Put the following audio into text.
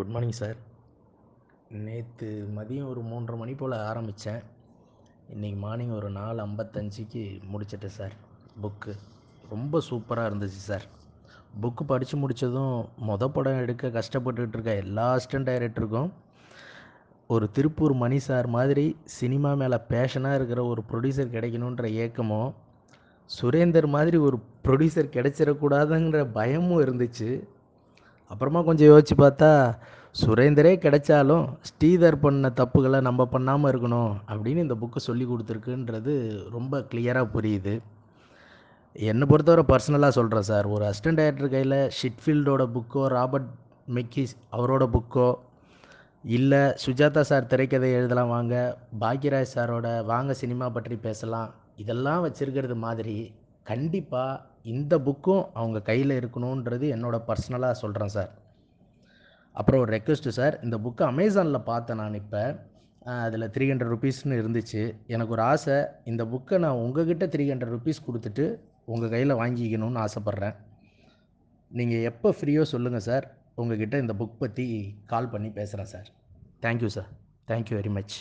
Good morning sir நேற்று மதியம் ஒரு மூன்றரை மணி போல் ஆரம்பித்தேன் இன்றைக்கி மார்னிங் ஒரு நாலு ஐம்பத்தஞ்சிக்கு முடிச்சிட்டேன் சார் புக்கு ரொம்ப சூப்பராக இருந்துச்சு சார் புக்கு படித்து முடித்ததும் மொத படம் எடுக்க கஷ்டப்பட்டுக்கிட்டு இருக்க எல்லா அசிஸ்டன்ட் டைரக்டருக்கும் ஒரு திருப்பூர் மணி சார் மாதிரி சினிமா மேலே பேஷனாக இருக்கிற ஒரு ப்ரொடியூசர் கிடைக்கணுன்ற ஏக்கமும் சுரேந்தர் மாதிரி ஒரு ப்ரொடியூசர் கிடைச்சிடக்கூடாதுங்கிற பயமும் இருந்துச்சு. அப்புறமா கொஞ்சம் யோசித்து பார்த்தா சுரேந்தரே கிடைச்சாலும் ஸ்ரீதர் பண்ண தப்புகளை நம்ம பண்ணாமல் இருக்கணும் அப்படின்னு இந்த புக்கு சொல்லி கொடுத்துருக்குன்றது ரொம்ப கிளியராக புரியுது. என்னை பொறுத்தவரை பர்சனலாக சொல்கிறேன் சார். ஒரு அசிஸ்டன்ட் டைரக்டர் கையில் ஷிட்ஃபீல்டோட புக்கோ ராபர்ட் மெக்கிஸ் அவரோட புக்கோ இல்லை சுஜாதா சார் திரைக்கதை எழுதலாம் வாங்க பாக்யராஜ் சாரோட வாங்க சினிமா பற்றி பேசலாம் இதெல்லாம் வச்சுருக்கிறது மாதிரி கண்டிப்பாக இந்த புக்கும் அவங்க கையில் இருக்கணுன்றது என்னோட பர்சனலாக சொல்கிறேன் சார் அப்புறம் ஒரு ரெக்வெஸ்ட்டு சார் இந்த புக்கு அமேசானில் பார்த்தேன் நான் இப்போ. அதில் த்ரீ ஹண்ட்ரட் ருபீஸ்னு இருந்துச்சு. எனக்கு ஒரு ஆசை. இந்த புக்கை நான் உங்ககிட்ட த்ரீ ஹண்ட்ரட் ருபீஸ் கொடுத்துட்டு உங்கள் கையில் வாங்கிக்கணும்னு ஆசைப்பட்றேன். நீங்கள் எப்போ ஃப்ரீயோ சொல்லுங்கள் சார் உங்ககிட்ட இந்த புக் பற்றி கால் பண்ணி பேசுகிறேன் sir thank you sir thank you very much